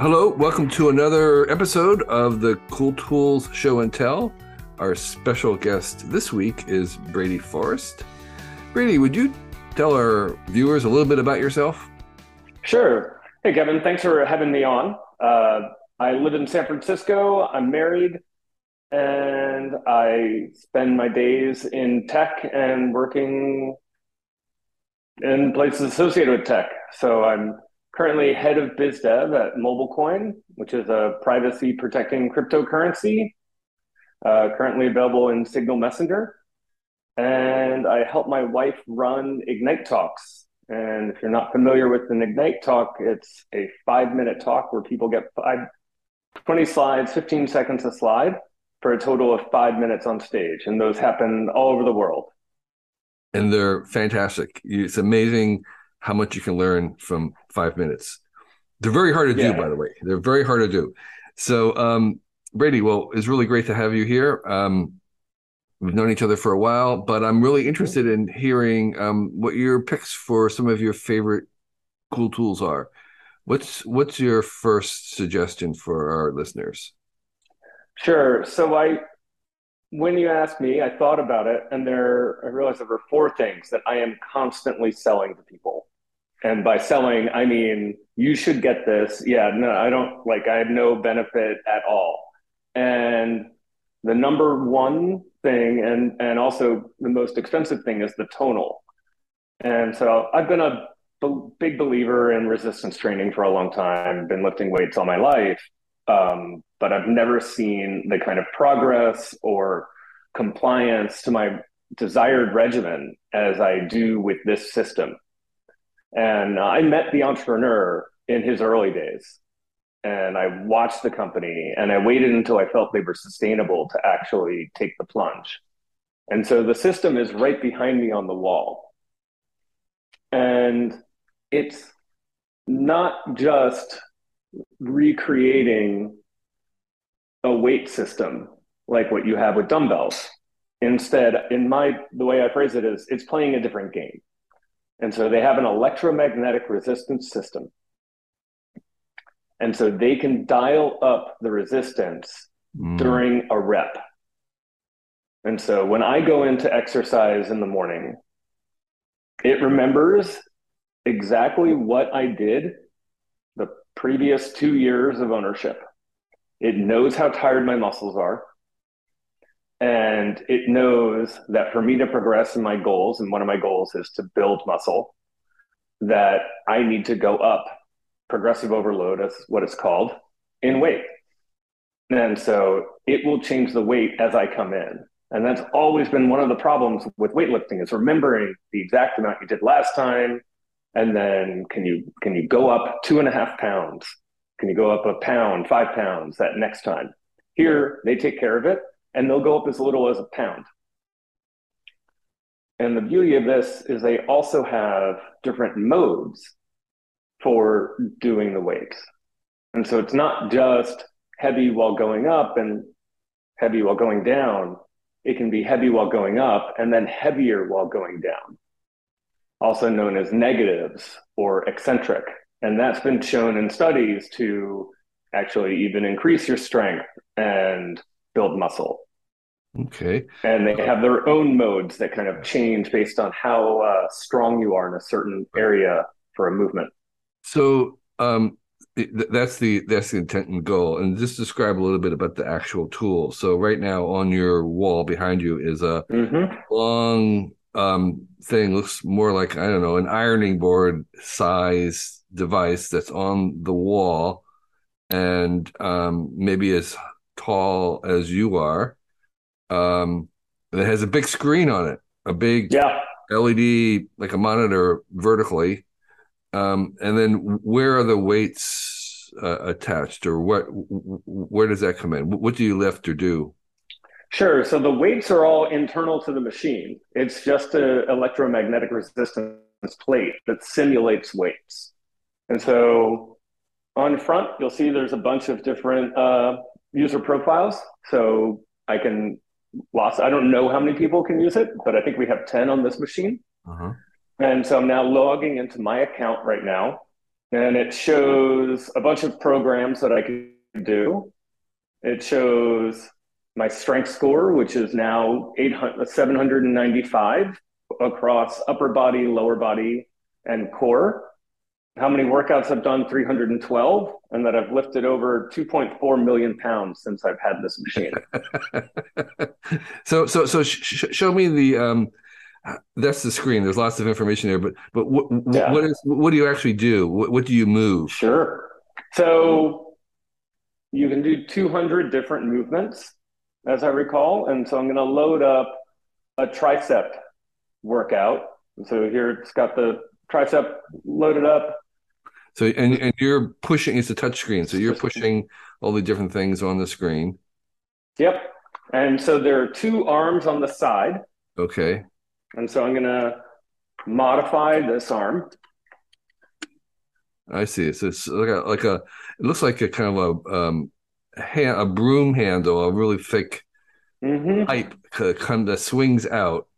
Hello, welcome to another episode of the Cool Tools Show and Tell. Our special guest this week is Brady Forrest. Brady, would you tell our viewers a little bit about yourself? Sure. Hey, Kevin, thanks for having me on. Uh, I live in San Francisco. I'm married, and I spend my days in tech and working in places associated with tech. So I'm currently head of biz dev at MobileCoin, which is a privacy protecting cryptocurrency, uh, currently available in Signal Messenger. And I help my wife run Ignite Talks. And if you're not familiar with an Ignite Talk, it's a five minute talk where people get five, 20 slides, 15 seconds a slide for a total of five minutes on stage. And those happen all over the world. And they're fantastic. It's amazing how much you can learn from five minutes. They're very hard to yeah. do, by the way. They're very hard to do. So, um, Brady, well, it's really great to have you here. Um, we've known each other for a while, but I'm really interested in hearing um, what your picks for some of your favorite cool tools are. What's what's your first suggestion for our listeners? Sure. So I when you asked me, I thought about it, and there I realized there were four things that I am constantly selling to people. And by selling, I mean you should get this. Yeah, no, I don't like I have no benefit at all. And the number one thing and and also the most expensive thing is the Tonal. And so I've been a big believer in resistance training for a long time, been lifting weights all my life. Um, but I've never seen the kind of progress or compliance to my desired regimen as I do with this system. And I met the entrepreneur in his early days. And I watched the company and I waited until I felt they were sustainable to actually take the plunge. And so the system is right behind me on the wall. And it's not just recreating a weight system like what you have with dumbbells. Instead, in my the way I phrase it is it's playing a different game. And so they have an electromagnetic resistance system. And so they can dial up the resistance mm. during a rep. And so when I go into exercise in the morning, it remembers exactly what I did previous two years of ownership. It knows how tired my muscles are. And it knows that for me to progress in my goals, and one of my goals is to build muscle, that I need to go up progressive overload, as what it's called, in weight. And so it will change the weight as I come in. And that's always been one of the problems with weightlifting is remembering the exact amount you did last time. And then can you can you go up two and a half pounds? Can you go up a pound, five pounds that next time? Here they take care of it and they'll go up as little as a pound. And the beauty of this is they also have different modes for doing the weights. And so it's not just heavy while going up and heavy while going down. It can be heavy while going up and then heavier while going down, also known as negatives or eccentric. And that's been shown in studies to actually even increase your strength and build muscle. Okay. And they have their own modes that kind of change based on how uh, strong you are in a certain area for a movement. So um, that's the that's the intent and goal. And just describe a little bit about the actual tool. So right now on your wall behind you is a mm-hmm. long um, thing. Looks more like I don't know an ironing board size device that's on the wall, and um, maybe as tall as you are. Um, it has a big screen on it, a big yeah. LED like a monitor vertically um, and then where are the weights uh, attached, or what? Where does that come in? What do you lift or do? Sure. So the weights are all internal to the machine. It's just an electromagnetic resistance plate that simulates weights. And so on front, you'll see there's a bunch of different uh, user profiles. So I can lost. I don't know how many people can use it, but I think we have ten on this machine. Uh-huh. And so I'm now logging into my account right now. and it shows a bunch of programs that I can do. It shows my strength score, which is now 795 across upper body, lower body, and core. How many workouts I've done? 312, and that I've lifted over 2.4 million pounds since I've had this machine. so, so, so, sh- show me the. Um, that's the screen. There's lots of information there, but but what yeah. what is what do you actually do? What, what do you move? Sure. So you can do 200 different movements, as I recall, and so I'm going to load up a tricep workout. So here it's got the tricep loaded up. So and and you're pushing. It's a touch screen, so you're pushing all the different things on the screen. Yep. And so there are two arms on the side. Okay. And so I'm going to modify this arm. I see. So it's like a, like a it looks like a kind of a um, hand, a broom handle, a really thick mm-hmm. pipe kind that swings out.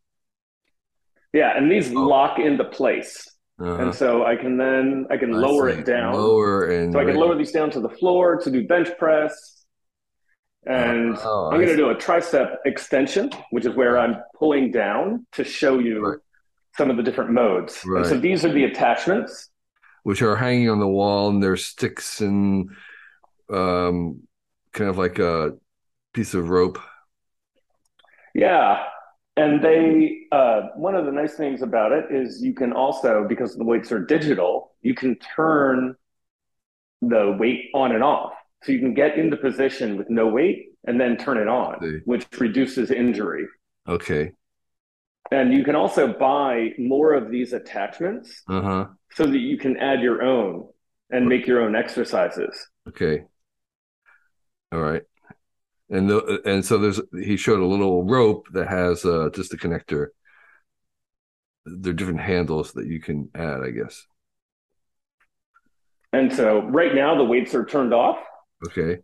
Yeah, and these oh. lock into place. Uh-huh. And so I can then I can I lower it down. Lower and so I can lower these down to the floor to do bench press. And oh, I'm going to do a tricep extension, which is where I'm pulling down to show you right. some of the different modes. Right. And so these are the attachments, which are hanging on the wall, and there's sticks and um, kind of like a piece of rope. Yeah, and they uh, one of the nice things about it is you can also because the weights are digital, you can turn the weight on and off. So you can get into position with no weight and then turn it on, which reduces injury. Okay. And you can also buy more of these attachments uh-huh. so that you can add your own and make your own exercises. Okay. All right. And the, and so there's he showed a little rope that has uh, just a connector. There are different handles that you can add, I guess. And so right now the weights are turned off. Okay.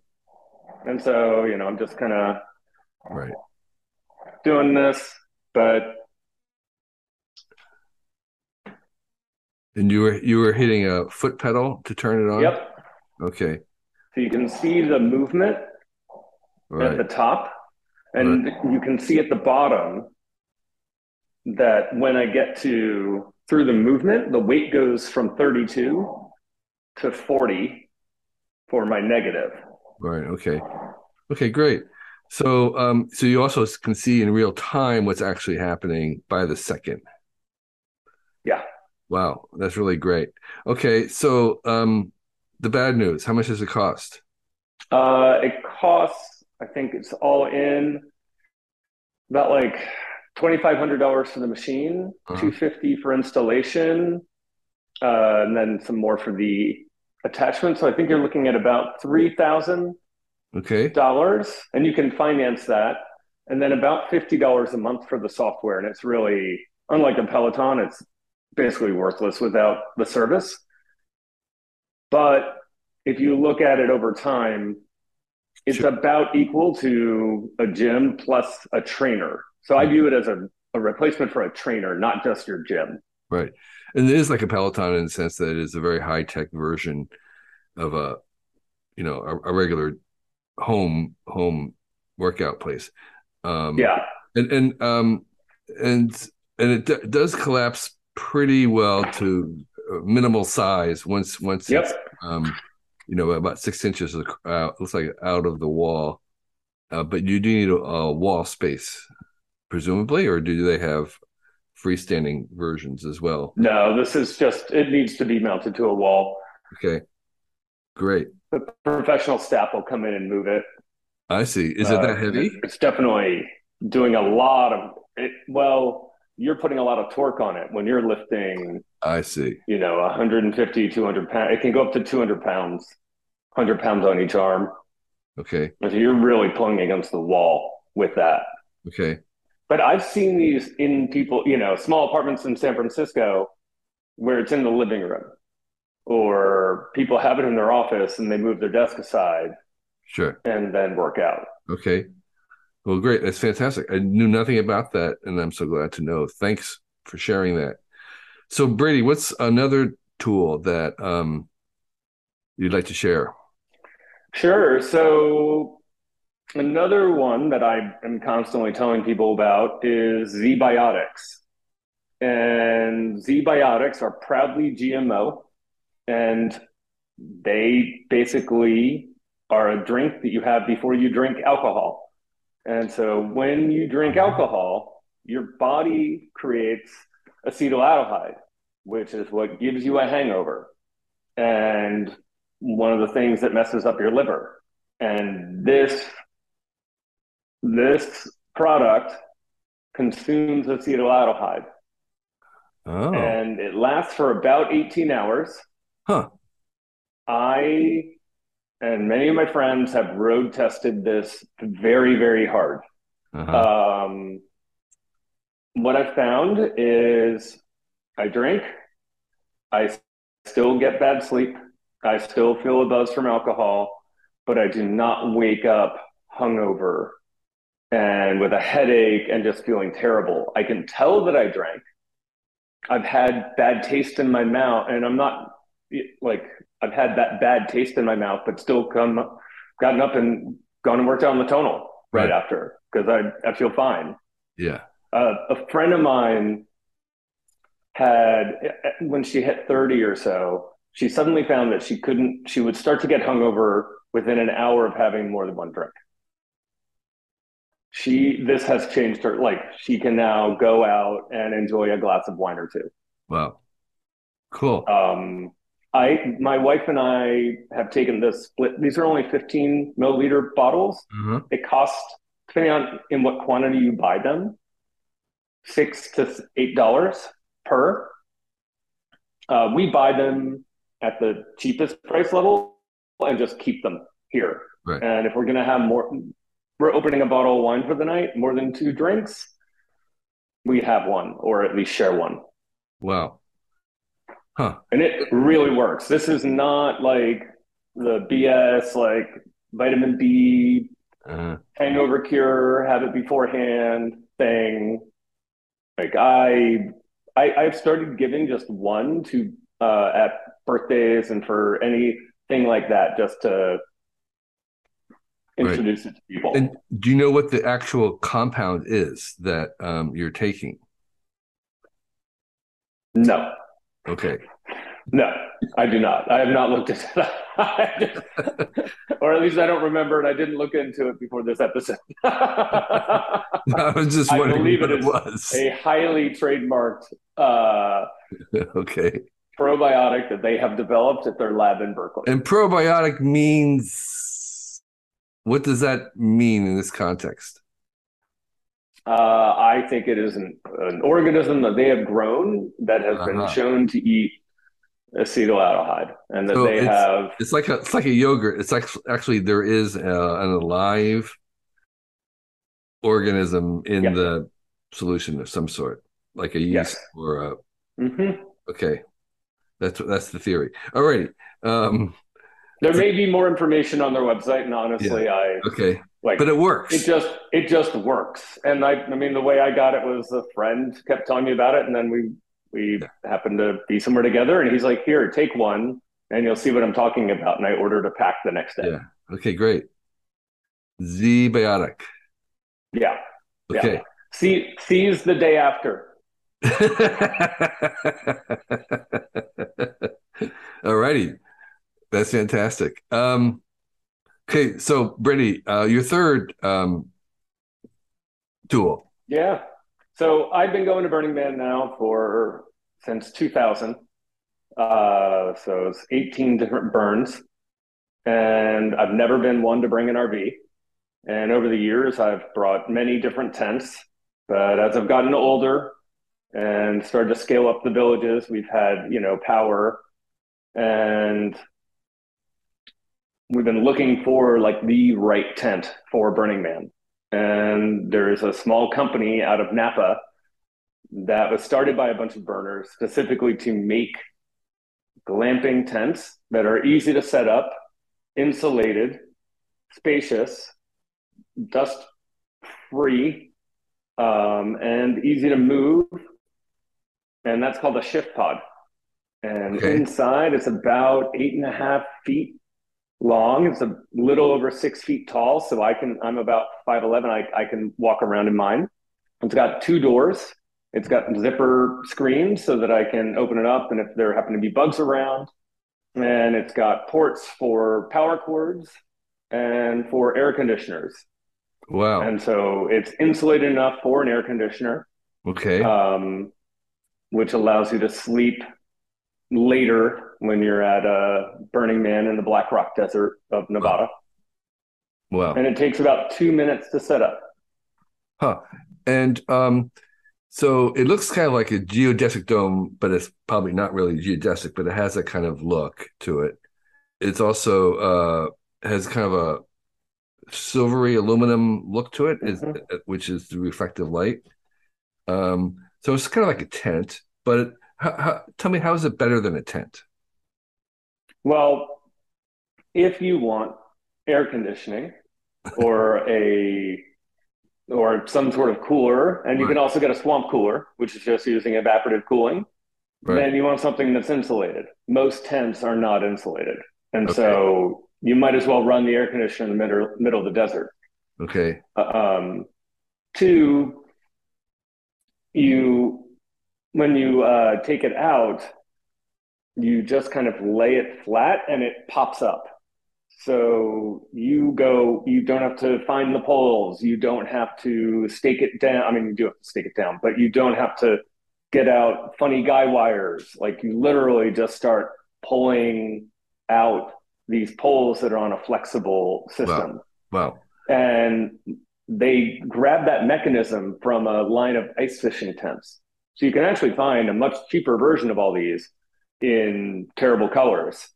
And so, you know, I'm just kind of right doing this, but and you were you were hitting a foot pedal to turn it on. Yep. Okay. So you can see the movement right. at the top, and right. you can see at the bottom that when I get to through the movement, the weight goes from 32 to 40 for my negative. Right. Okay. Okay. Great. So, um, so you also can see in real time what's actually happening by the second. Yeah. Wow, that's really great. Okay, so um, the bad news. How much does it cost? Uh, it costs. I think it's all in about like twenty five hundred dollars for the machine, uh-huh. two fifty for installation, uh, and then some more for the attachment. So I think you're looking at about three thousand okay dollars, and you can finance that, and then about fifty dollars a month for the software. And it's really unlike a Peloton, it's basically worthless without the service. But if you look at it over time, it's sure. about equal to a gym plus a trainer. So I view it as a, a replacement for a trainer, not just your gym. Right and it is like a Peloton in the sense that it is a very high tech version of a, you know, a, a, regular home home workout place. Um, yeah, and and um and and it d- does collapse pretty well to minimal size once once yep. it's um you know about six inches out looks like out of the wall uh, but you do need a, a, wall space presumably or do they have freestanding versions as well. No, this is just it needs to be mounted to a wall. Okay. Great. The professional staff will come in and move it. I see. Is it uh, that heavy? It's definitely doing a lot of it. Well, you're putting a lot of torque on it when you're lifting. I see. You know, 150, 200 pounds. It can go up to 200 pounds, 100 pounds on each arm. Okay. So you're really pulling against the wall with that. Okay. But I've seen these in people, you know, small apartments in San Francisco where it's in the living room or people have it in their office and they move their desk aside. Sure. And then work out. Okay. Well, great. That's fantastic. I knew nothing about that, and I'm so glad to know. Thanks for sharing that. So, Brady, what's another tool that um, you'd like to share? Sure. So another one that I am constantly telling people about is ZBiotics. And ZBiotics are proudly GMO, and they basically are a drink that you have before you drink alcohol. And so when you drink alcohol, your body creates acetaldehyde, which is what gives you a hangover. And one of the things that messes up your liver. And this this product consumes acetaldehyde. Oh. And it lasts for about 18 hours. Huh. I and many of my friends have road tested this very, very hard. Uh-huh. Um, what I found is I drink, I still get bad sleep, I still feel a buzz from alcohol, but I do not wake up hungover and with a headache and just feeling terrible. I can tell that I drank. I've had bad taste in my mouth, and I'm not like I've had that bad taste in my mouth, but still come gotten up and gone and worked out on the Tonal right, right. after because I I feel fine. Yeah. Uh, a friend of mine had when she hit 30 or so, she suddenly found that she couldn't. She would start to get hungover within an hour of having more than one drink. She this has changed her. Like she can now go out and enjoy a glass of wine or two. Wow. Cool. Um, I, my wife and I have taken this split. These are only 15 milliliter bottles. Mm-hmm. It costs, depending on in what quantity you buy them, six to eight dollars per. Uh, we buy them at the cheapest price level and just keep them here. Right. And if we're going to have more, we're opening a bottle of wine for the night, more than two drinks, we have one or at least share one. Wow. Huh. And it really works. This is not like the BS, like vitamin B, uh-huh. hangover cure, have it beforehand thing. Like I, I, I've started giving just one to uh, at birthdays and for anything like that, just to introduce right. it to people. And do you know what the actual compound is that um, you're taking? No. Okay. No, I do not. I have not looked at that. or at least I don't remember and I didn't look into it before this episode. I was just wondering I believe what it, it was. A highly trademarked uh, okay probiotic that they have developed at their lab in Berkeley. And probiotic means what does that mean in this context? Uh, I think it is an, an, organism that they have grown that has uh-huh. been shown to eat acetaldehyde, and that so they it's, have. It's like a it's like a yogurt. It's like actually there is a, an alive organism in yeah. the solution of some sort, like a yeast yes. or a. Mm-hmm. Okay, that's that's the theory. Alrighty. Um, there may be more information on their website, and honestly, yeah. I okay. Like, but it works. It just it just works, and I I mean the way I got it was a friend kept telling me about it, and then we we yeah. happened to be somewhere together, and he's like, "Here, take one, and you'll see what I'm talking about." And I ordered a pack the next day. Yeah. Okay. Great. ZBiotic. Yeah. Okay. Yeah. See, sees the day after. Alrighty. That's fantastic. Um, okay, so Brittany, uh, your third um, tool. Yeah. So I've been going to Burning Man now for since 2000. Uh, so it's 18 different burns, and I've never been one to bring an RV. And over the years, I've brought many different tents. But as I've gotten older and started to scale up the villages, we've had you know power, and we've been looking for like the right tent for Burning Man. And there's a small company out of Napa that was started by a bunch of burners specifically to make glamping tents that are easy to set up, insulated, spacious, dust free, um, and easy to move. And that's called a ShiftPod. And okay. inside it's about eight and a half feet long. It's a little over six feet tall. So I can, I'm about 5'11. I, I can walk around in mine. It's got two doors. It's got zipper screens so that I can open it up. And if there happen to be bugs around, and it's got ports for power cords and for air conditioners. Wow. And so it's insulated enough for an air conditioner. Okay. Um, which allows you to sleep later when you're at a Burning Man in the Black Rock Desert of Nevada. Wow. And it takes about two minutes to set up. Huh. And um, so it looks kind of like a geodesic dome, but it's probably not really geodesic, but it has a kind of look to it. It's also uh, has kind of a silvery aluminum look to it, mm-hmm. is, which is the reflective light. Um, so it's kind of like a tent, but how, how, tell me, how is it better than a tent? Well, if you want air conditioning or a or some sort of cooler, and you right. can also get a swamp cooler, which is just using evaporative cooling. Right. Then you want something that's insulated. Most tents are not insulated, and okay. so you might as well run the air conditioner in the middle middle of the desert. Okay. Uh, um, two, you when you uh, take it out, you just kind of lay it flat and it pops up. So you go, you don't have to find the poles. You don't have to stake it down. I mean, you do have to stake it down, but you don't have to get out funny guy wires. Like you literally just start pulling out these poles that are on a flexible system. Wow. wow. And they grab that mechanism from a line of ice fishing tents. So you can actually find a much cheaper version of all these in terrible colors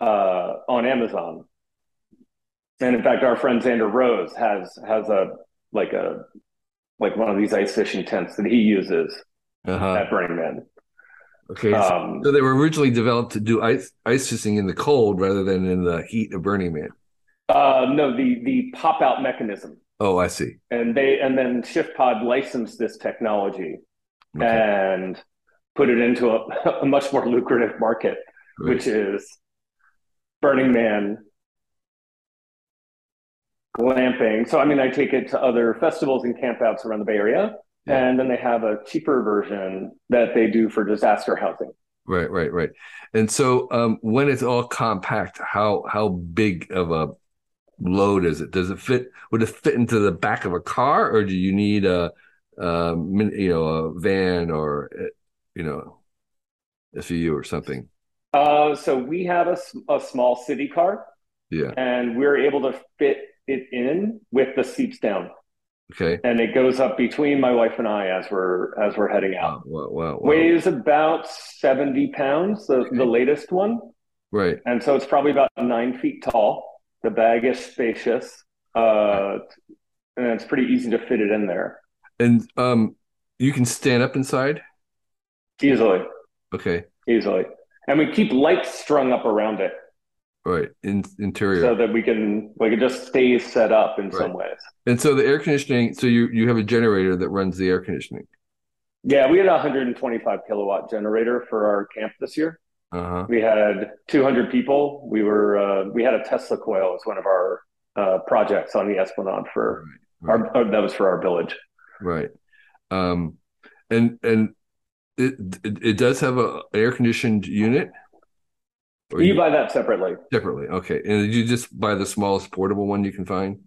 uh, on Amazon. And in fact, our friend Xander Rose has has a like a like one of these ice fishing tents that he uses uh-huh. at Burning Man. Okay, um, so they were originally developed to do ice ice fishing in the cold rather than in the heat of Burning Man. Uh, no, the the pop out mechanism. Oh, I see. And they and then ShiftPod licensed this technology okay. and put it into a, a much more lucrative market, right. which is Burning Man glamping. So, I mean, I take it to other festivals and campouts around the Bay Area. Yeah. And then they have a cheaper version that they do for disaster housing. Right, right, right. And so, um, when it's all compact, how how big of a load is it? Does it fit? Would it fit into the back of a car, or do you need a um, you know, a van or you know, SUV or something? Uh, so we have a, a small city car. Yeah. And we're able to fit it in with the seats down. Okay. And it goes up between my wife and I as we're as we're heading out. Wow, wow, wow. Weighs about seventy pounds, the, okay. the latest one. Right. And so it's probably about nine feet tall. The bag is spacious. Uh, and it's pretty easy to fit it in there. And um, you can stand up inside easily. Okay. Easily, and we keep lights strung up around it. Right, in interior, so that we can like it just stays set up in right. some ways. And so the air conditioning. So you you have a generator that runs the air conditioning. Yeah, we had a 125 kilowatt generator for our camp this year. Uh-huh. We had 200 people. We were uh, we had a Tesla coil as one of our uh, projects on the Esplanade for right, right. our that was for our village. Right. Um, and and it it, it does have a air conditioned unit. You, you buy that separately. Separately, okay. And did you just buy the smallest portable one you can find?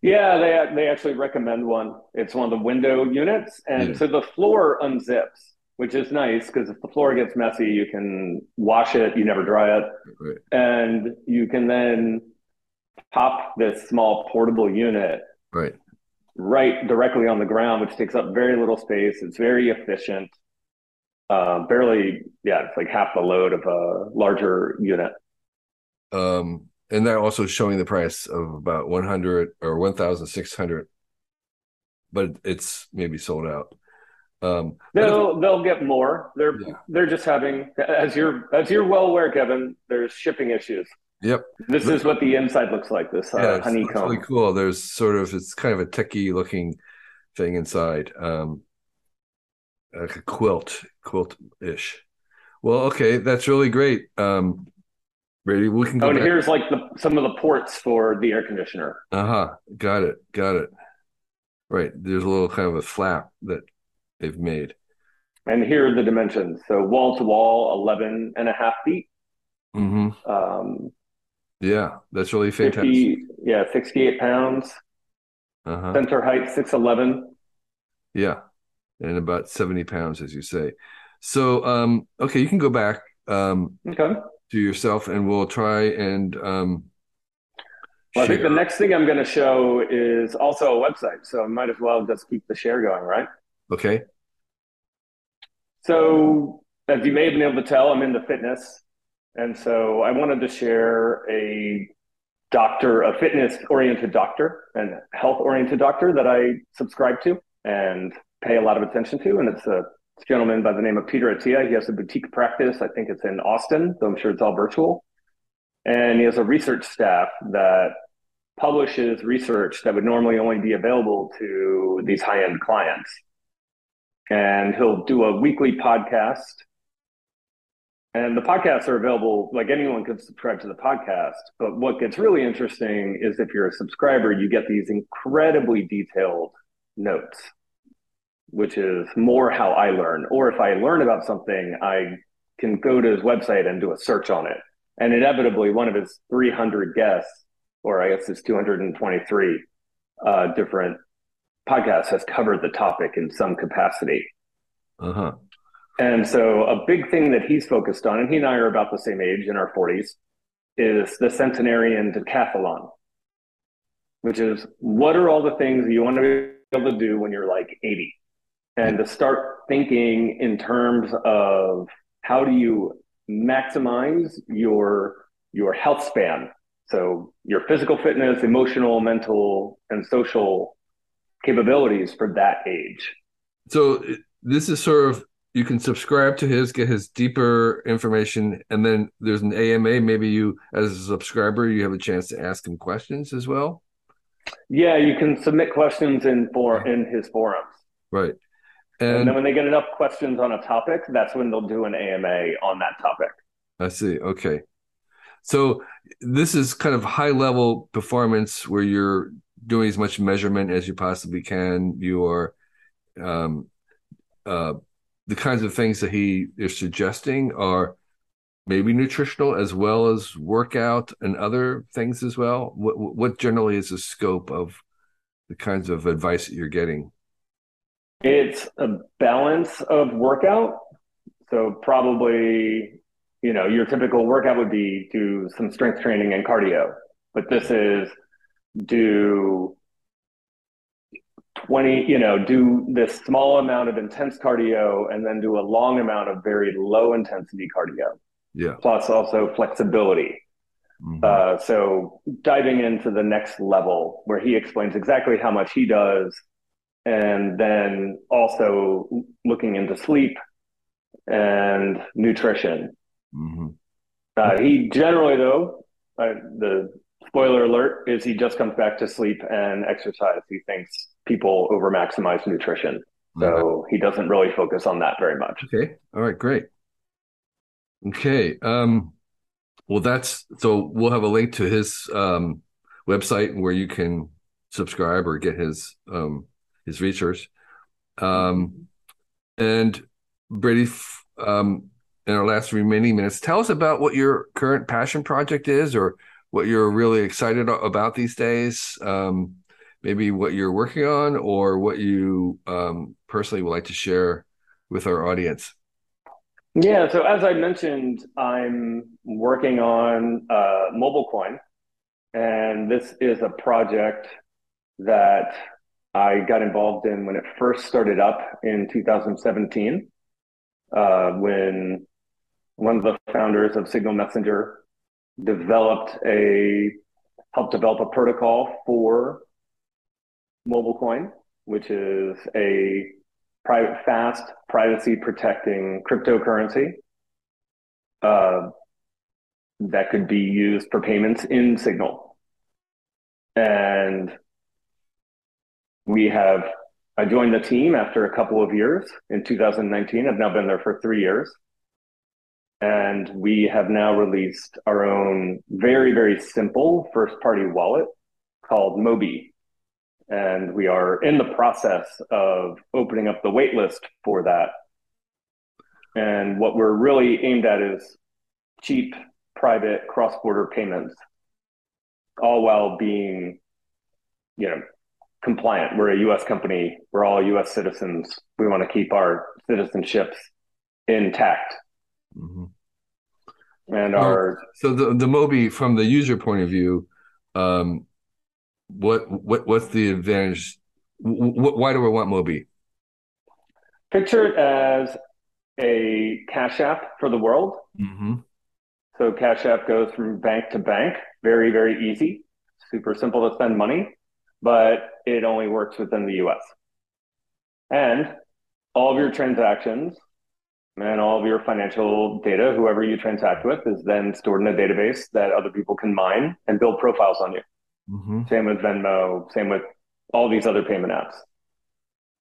Yeah, they they actually recommend one. It's one of the window units, and yeah. so the floor unzips, which is nice because if the floor gets messy, you can wash it. You never dry it, right. and you can then pop this small portable unit right right directly on the ground, which takes up very little space. It's very efficient. Uh, barely, yeah, it's like half the load of a larger unit. Um, and they're also showing the price of about 100 or 1,600, but it's maybe sold out. Um, they'll they'll get more. They're yeah. they're just having as you're as you're well aware, Kevin. There's shipping issues. Yep. This is what the inside looks like. This uh, yeah, honeycomb. really cool. There's sort of it's kind of a techie looking thing inside, um, like a quilt, quilt ish. Well, okay, that's really great. Um, Brady, we can go. Oh, and back. here's like the some of the ports for the air conditioner. Uh huh. Got it. Got it. Right. There's a little kind of a flap that they've made. And here are the dimensions. So wall to wall, 11 and a half feet. Mm-hmm. Um, yeah, that's really fantastic. 50, yeah, 68 pounds. Uh-huh. Center height, 6'11. Yeah, and about 70 pounds, as you say. So, um, okay, you can go back um, okay. to yourself and we'll try and. Um, well, I think the next thing I'm going to show is also a website. So I might as well just keep the share going, right? Okay. So, as you may have been able to tell, I'm into fitness. And so I wanted to share a doctor, a fitness oriented doctor and health oriented doctor that I subscribe to and pay a lot of attention to. And it's a gentleman by the name of Peter Attia. He has a boutique practice. I think it's in Austin, though I'm sure it's all virtual. And he has a research staff that publishes research that would normally only be available to these high end clients and he'll do a weekly podcast. And the podcasts are available, like anyone can subscribe to the podcast. But what gets really interesting is if you're a subscriber, you get these incredibly detailed notes, which is more how I learn. Or if I learn about something, I can go to his website and do a search on it. And inevitably, one of his 300 guests, or I guess his 223 uh, different podcasts, has covered the topic in some capacity. Uh-huh. And so a big thing that he's focused on, and he and I are about the same age in our 40s, is the centenarian decathlon, which is what are all the things you want to be able to do when you're like 80? And to start thinking in terms of how do you maximize your your health span so your physical fitness emotional mental and social capabilities for that age. So this is sort of you can subscribe to his, get his deeper information, and then there's an AMA. Maybe you, as a subscriber, you have a chance to ask him questions as well. Yeah, you can submit questions in for in his forums. Right. And, and, then when they get enough questions on a topic, that's when they'll do an AMA on that topic. I see. Okay. So this is kind of high level performance where you're doing as much measurement as you possibly can. You are um, uh, the kinds of things that he is suggesting are maybe nutritional as well as workout and other things as well. What, what generally is the scope of the kinds of advice that you're getting? It's a balance of workout. So probably, you know, your typical workout would be do some strength training and cardio, but this is do 20, you know, do this small amount of intense cardio and then do a long amount of very low intensity cardio. Yeah. Plus also flexibility. Mm-hmm. Uh, so diving into the next level where he explains exactly how much he does and then also looking into sleep and nutrition. Mm-hmm. Uh, he generally, though, uh, the spoiler alert is he just comes back to sleep and exercise. He thinks people over maximize nutrition. So he doesn't really focus on that very much. Okay. All right. Great. Okay. Um, well, that's so we'll have a link to his um, website where you can subscribe or get his um, his research. Um, and Brady, um, in our last remaining minutes, tell us about what your current passion project is, or what you're really excited about these days, um, maybe what you're working on, or what you um, personally would like to share with our audience. Yeah, so as I mentioned, I'm working on uh, MobileCoin, and this is a project that I got involved in when it first started up in 2017, uh, when one of the founders of Signal Messenger developed a helped develop a protocol for MobileCoin, which is a private, fast, privacy protecting cryptocurrency uh, that could be used for payments in Signal. And we have, I joined the team after a couple of years in 2019. I've now been there for three years. And we have now released our own very, very simple first party wallet called Mobi. And we are in the process of opening up the waitlist for that. And what we're really aimed at is cheap, private, cross border payments, all while being, you know, compliant. We're a US company, we're all US citizens. We want to keep our citizenships intact. Mm-hmm. And our so the the Mobi from the user point of view, um, what what what's the advantage? W- why do I want Mobi? Picture it as a cash app for the world. Mm-hmm. So Cash App goes from bank to bank, very very easy, super simple to spend money, but it only works within the U.S. And all of your transactions and all of your financial data, whoever you transact with, is then stored in a database that other people can mine and build profiles on you. Mm-hmm. Same with Venmo, same with all these other payment apps.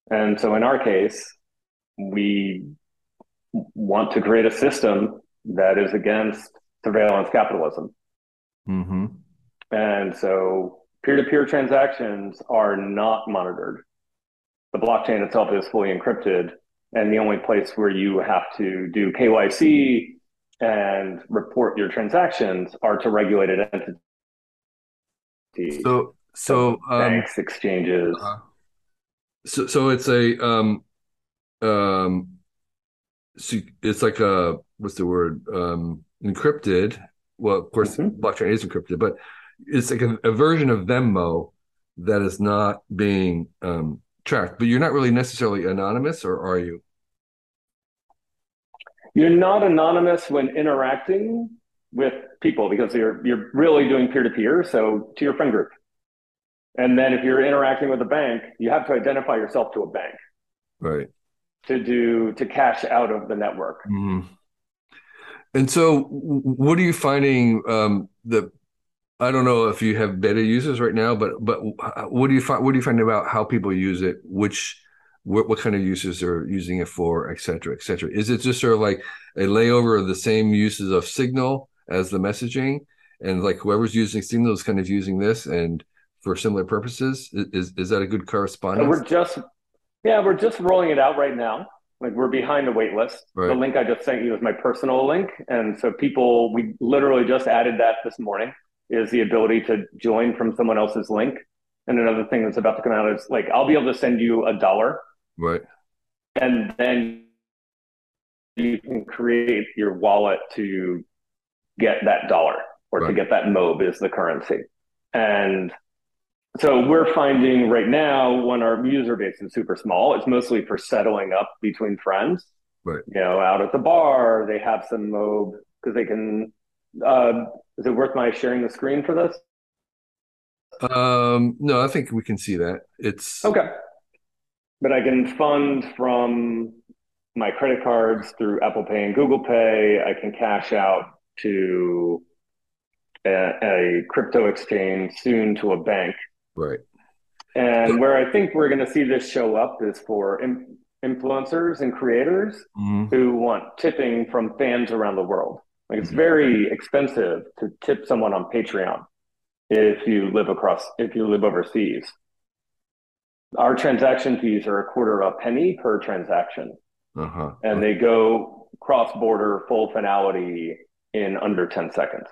And so in our case, we want to create a system that is against surveillance capitalism. Mm-hmm. And so peer to peer transactions are not monitored. The blockchain itself is fully encrypted and the only place where you have to do KYC and report your transactions are to regulated entities. So, so, um, banks, exchanges. Uh, so, so it's a um, um, so it's like a what's the word um, encrypted. Well, of course, mm-hmm. blockchain is encrypted, but it's like a, a, version of Venmo that is not being um, tracked, but you're not really necessarily anonymous, or are you? You're not anonymous when interacting with people because you're you're really doing peer to peer. So to your friend group, and then if you're interacting with a bank, you have to identify yourself to a bank, right? To do to cash out of the network. Mm-hmm. And so, what are you finding um, that I don't know if you have beta users right now, but but uh, what do you find? What do you find about how people use it? Which what, what kind of users are using it for, et cetera, et cetera? Is it just sort of like a layover of the same uses of Signal as the messaging, and like whoever's using Signal is kind of using this and for similar purposes? Is is that a good correspondence? We're just yeah, we're just rolling it out right now. Like we're behind the wait list. Right. The link I just sent you is my personal link, and so people we literally just added that this morning is the ability to join from someone else's link. And another thing that's about to come out is like I'll be able to send you a dollar. Right. And then you can create your wallet to get that dollar or right. to get that MOB is the currency. And so we're finding right now when our user base is super small, it's mostly for settling up between friends. Right. You know, out at the bar, they have some MOB because they can uh, is it worth my sharing the screen for this? Um, no, I think we can see that. It's okay. But I can fund from my credit cards through Apple Pay and Google Pay. I can cash out to a, a crypto exchange, soon to a bank. Right. And where I think we're going to see this show up is for in, influencers and creators mm-hmm. who want tipping from fans around the world. Like it's very expensive to tip someone on Patreon if you live across if you live overseas. Our transaction fees are a quarter of a penny per transaction, uh-huh. and they go cross border full finality in under ten seconds.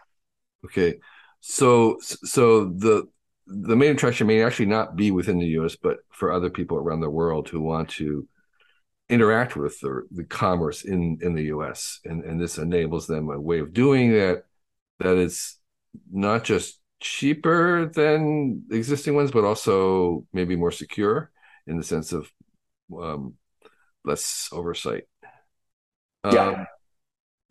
Okay, so so the the main attraction may actually not be within the U.S., but for other people around the world who want to interact with the, the commerce in in the US and and this enables them a way of doing that that is not just cheaper than existing ones but also maybe more secure in the sense of um, less oversight. Yeah. Um,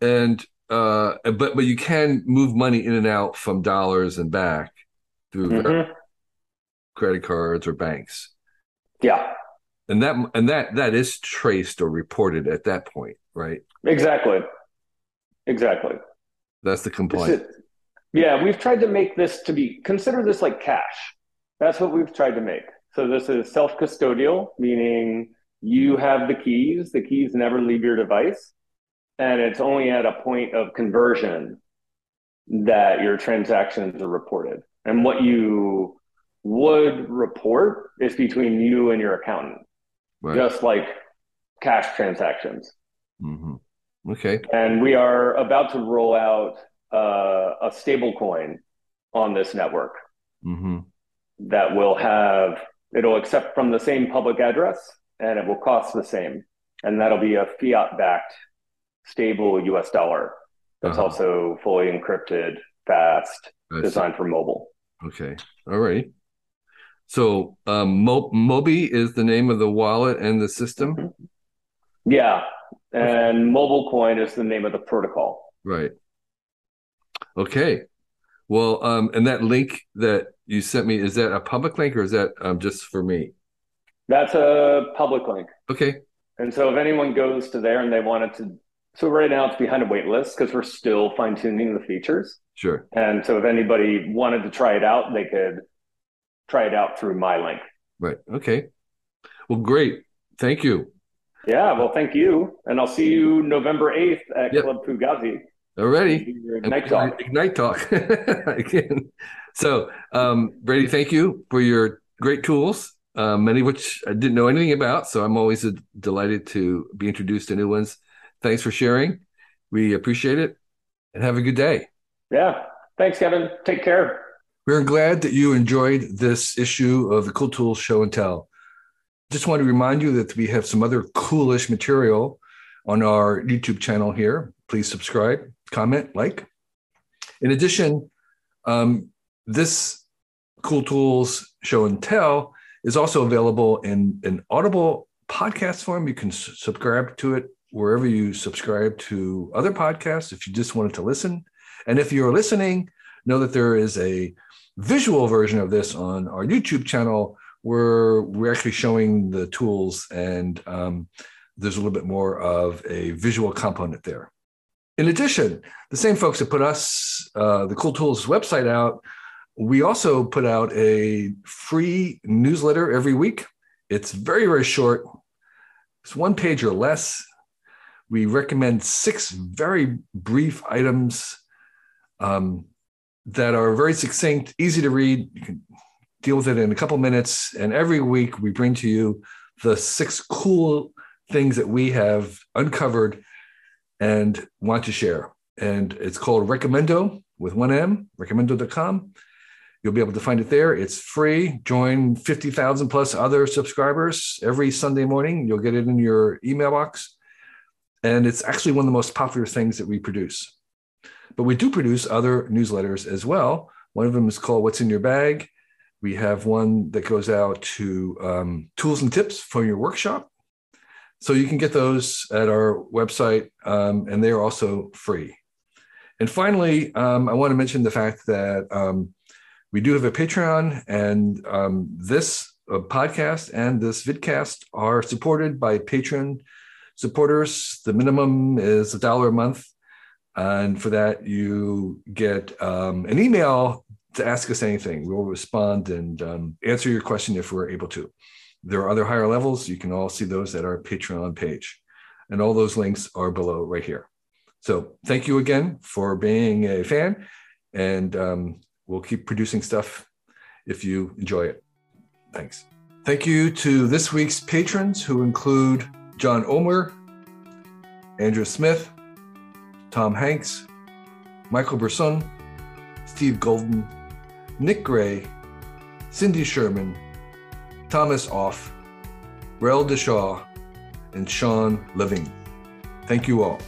and uh but but you can move money in and out from dollars and back through mm-hmm. credit cards or banks. Yeah and that and that that is traced or reported at that point right? Exactly. Exactly. That's the complaint. yeah we've tried to make this to be consider this like cash. That's what we've tried to make. So this is self-custodial meaning you have the keys the keys never leave your device and it's only at a point of conversion that your transactions are reported. And what you would report is between you and your accountant, right. just like cash transactions. Mm-hmm. Okay. And we are about to roll out uh, a stable coin on this network mm-hmm. that will have, it'll accept from the same public address and it will cost the same. And that'll be a fiat backed stable US dollar that's uh-huh. also fully encrypted, fast, designed for mobile. Okay. All right. So um, Mo- Mobi is the name of the wallet and the system? Yeah. And MobileCoin is the name of the protocol. Right. Okay. Well, um, and that link that you sent me, is that a public link or is that um, just for me? That's a public link. Okay. And so if anyone goes to there and they wanted to, so right now it's behind a wait list because we're still fine tuning the features. Sure. And so if anybody wanted to try it out, they could try it out through my link. Right. Okay. Well, great. Thank you. Yeah. Well, thank you. And I'll see you November 8th at yep. Club Fugazi. Already. Ignite Talk. Ignite Talk. Again. So, um, Brady, thank you for your great tools, uh, many of which I didn't know anything about. So I'm always delighted to be introduced to new ones. Thanks for sharing. We appreciate it and have a good day. Yeah. Thanks, Kevin. Take care. We're glad that you enjoyed this issue of the Cool Tools Show and Tell. Just want to remind you that we have some other coolish material on our YouTube channel here. Please subscribe, comment, like. In addition, um, this Cool Tools Show and Tell is also available in an Audible podcast form. You can subscribe to it wherever you subscribe to other podcasts if you just wanted to listen. And if you're listening, know that there is a visual version of this on our YouTube channel where we're actually showing the tools and um, there's a little bit more of a visual component there. In addition, the same folks that put us, uh, the Cool Tools website out, we also put out a free newsletter every week. It's very, very short. It's one page or less. We recommend six very brief items um, that are very succinct, easy to read. You can deal with it in a couple minutes. And every week we bring to you the six cool things that we have uncovered and want to share. And it's called Recommendo with one M, recommendo.com. You'll be able to find it there. It's free. Join 50,000 plus other subscribers every Sunday morning. You'll get it in your email box. And it's actually one of the most popular things that we produce. But we do produce other newsletters as well. One of them is called What's in Your Bag. We have one that goes out to um, tools and tips for your workshop. So you can get those at our website, um, and they are also free. And finally, um, I want to mention the fact that um, we do have a Patreon, and um, this uh, podcast and this vidcast are supported by Patreon supporters. The minimum is a dollar a month. And for that, you get um, an email to ask us anything. We'll respond and um, answer your question if we're able to. There are other higher levels. You can all see those at our Patreon page. And all those links are below right here. So thank you again for being a fan. And um, we'll keep producing stuff if you enjoy it. Thanks. Thank you to this week's patrons who include John Omer, Andrew Smith, Tom Hanks, Michael Brisson, Steve Golden, Nick Gray, Cindy Sherman, Thomas Off, Rel Deshaw, and Sean Living. Thank you all.